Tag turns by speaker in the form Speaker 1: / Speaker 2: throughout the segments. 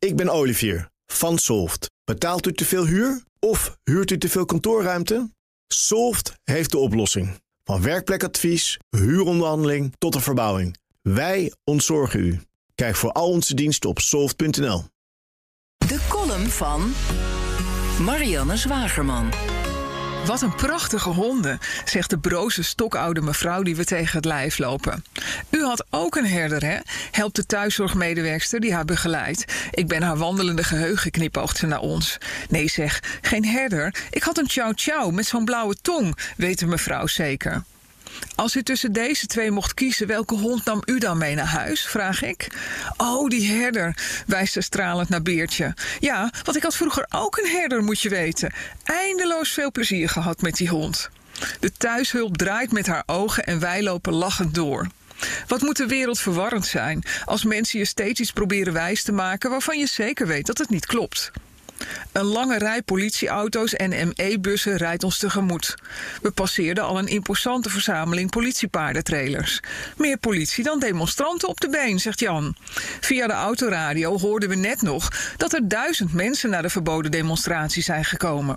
Speaker 1: Ik ben Olivier van Solft. Betaalt u te veel huur of huurt u te veel kantoorruimte? Solft heeft de oplossing. Van werkplekadvies, huuronderhandeling tot de verbouwing. Wij ontzorgen u. Kijk voor al onze diensten op soft.nl.
Speaker 2: De column van Marianne Zwagerman.
Speaker 3: Wat een prachtige honden, zegt de broze stokoude mevrouw die we tegen het lijf lopen. U had ook een herder, hè? Helpt de thuiszorgmedewerkster die haar begeleidt. Ik ben haar wandelende geheugen, knipoogt ze naar ons. Nee zeg, geen herder. Ik had een chow chow met zo'n blauwe tong, weet de mevrouw zeker. Als u tussen deze twee mocht kiezen, welke hond nam u dan mee naar huis? vraag ik. Oh, die herder, wijst ze stralend naar Beertje. Ja, want ik had vroeger ook een herder, moet je weten. Eindeloos veel plezier gehad met die hond. De thuishulp draait met haar ogen en wij lopen lachend door. Wat moet de wereld verwarrend zijn als mensen je steeds iets proberen wijs te maken waarvan je zeker weet dat het niet klopt? Een lange rij politieauto's en ME-bussen rijdt ons tegemoet. We passeerden al een imposante verzameling politiepaardentrailers. Meer politie dan demonstranten op de been, zegt Jan. Via de autoradio hoorden we net nog dat er duizend mensen naar de verboden demonstratie zijn gekomen.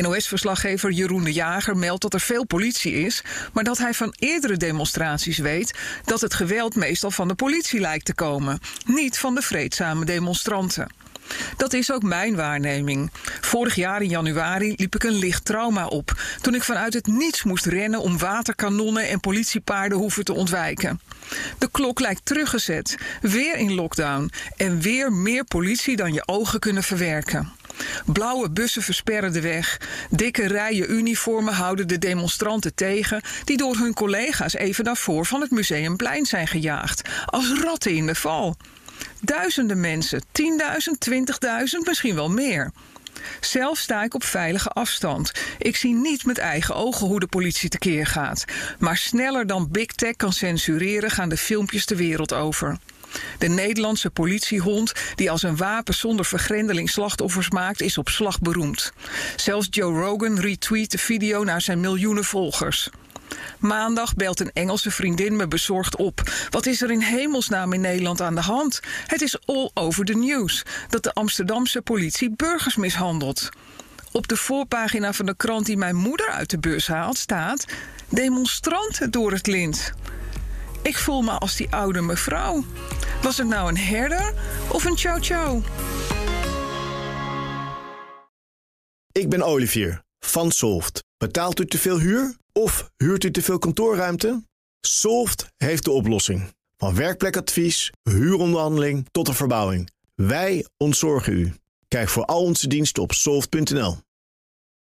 Speaker 3: NOS-verslaggever Jeroen de Jager meldt dat er veel politie is, maar dat hij van eerdere demonstraties weet dat het geweld meestal van de politie lijkt te komen, niet van de vreedzame demonstranten. Dat is ook mijn waarneming. Vorig jaar in januari liep ik een licht trauma op toen ik vanuit het niets moest rennen om waterkanonnen en politiepaarden hoeven te ontwijken. De klok lijkt teruggezet, weer in lockdown en weer meer politie dan je ogen kunnen verwerken. Blauwe bussen versperren de weg. Dikke rijen uniformen houden de demonstranten tegen, die door hun collega's even naar voor van het Museumplein zijn gejaagd, als ratten in de val. Duizenden mensen, 10.000, 20.000, misschien wel meer. Zelf sta ik op veilige afstand. Ik zie niet met eigen ogen hoe de politie tekeer gaat. Maar sneller dan Big Tech kan censureren gaan de filmpjes de wereld over. De Nederlandse politiehond, die als een wapen zonder vergrendeling slachtoffers maakt, is op slag beroemd. Zelfs Joe Rogan retweet de video naar zijn miljoenen volgers. Maandag belt een Engelse vriendin me bezorgd op. Wat is er in hemelsnaam in Nederland aan de hand? Het is all over the news dat de Amsterdamse politie burgers mishandelt. Op de voorpagina van de krant die mijn moeder uit de bus haalt staat: demonstranten door het lint. Ik voel me als die oude mevrouw. Was het nou een herder of een chow-chow?
Speaker 1: Ik ben Olivier van Solft. Betaalt u te veel huur of huurt u te veel kantoorruimte? Solft heeft de oplossing. Van werkplekadvies, huuronderhandeling tot de verbouwing. Wij ontzorgen u. Kijk voor al onze diensten op soft.nl.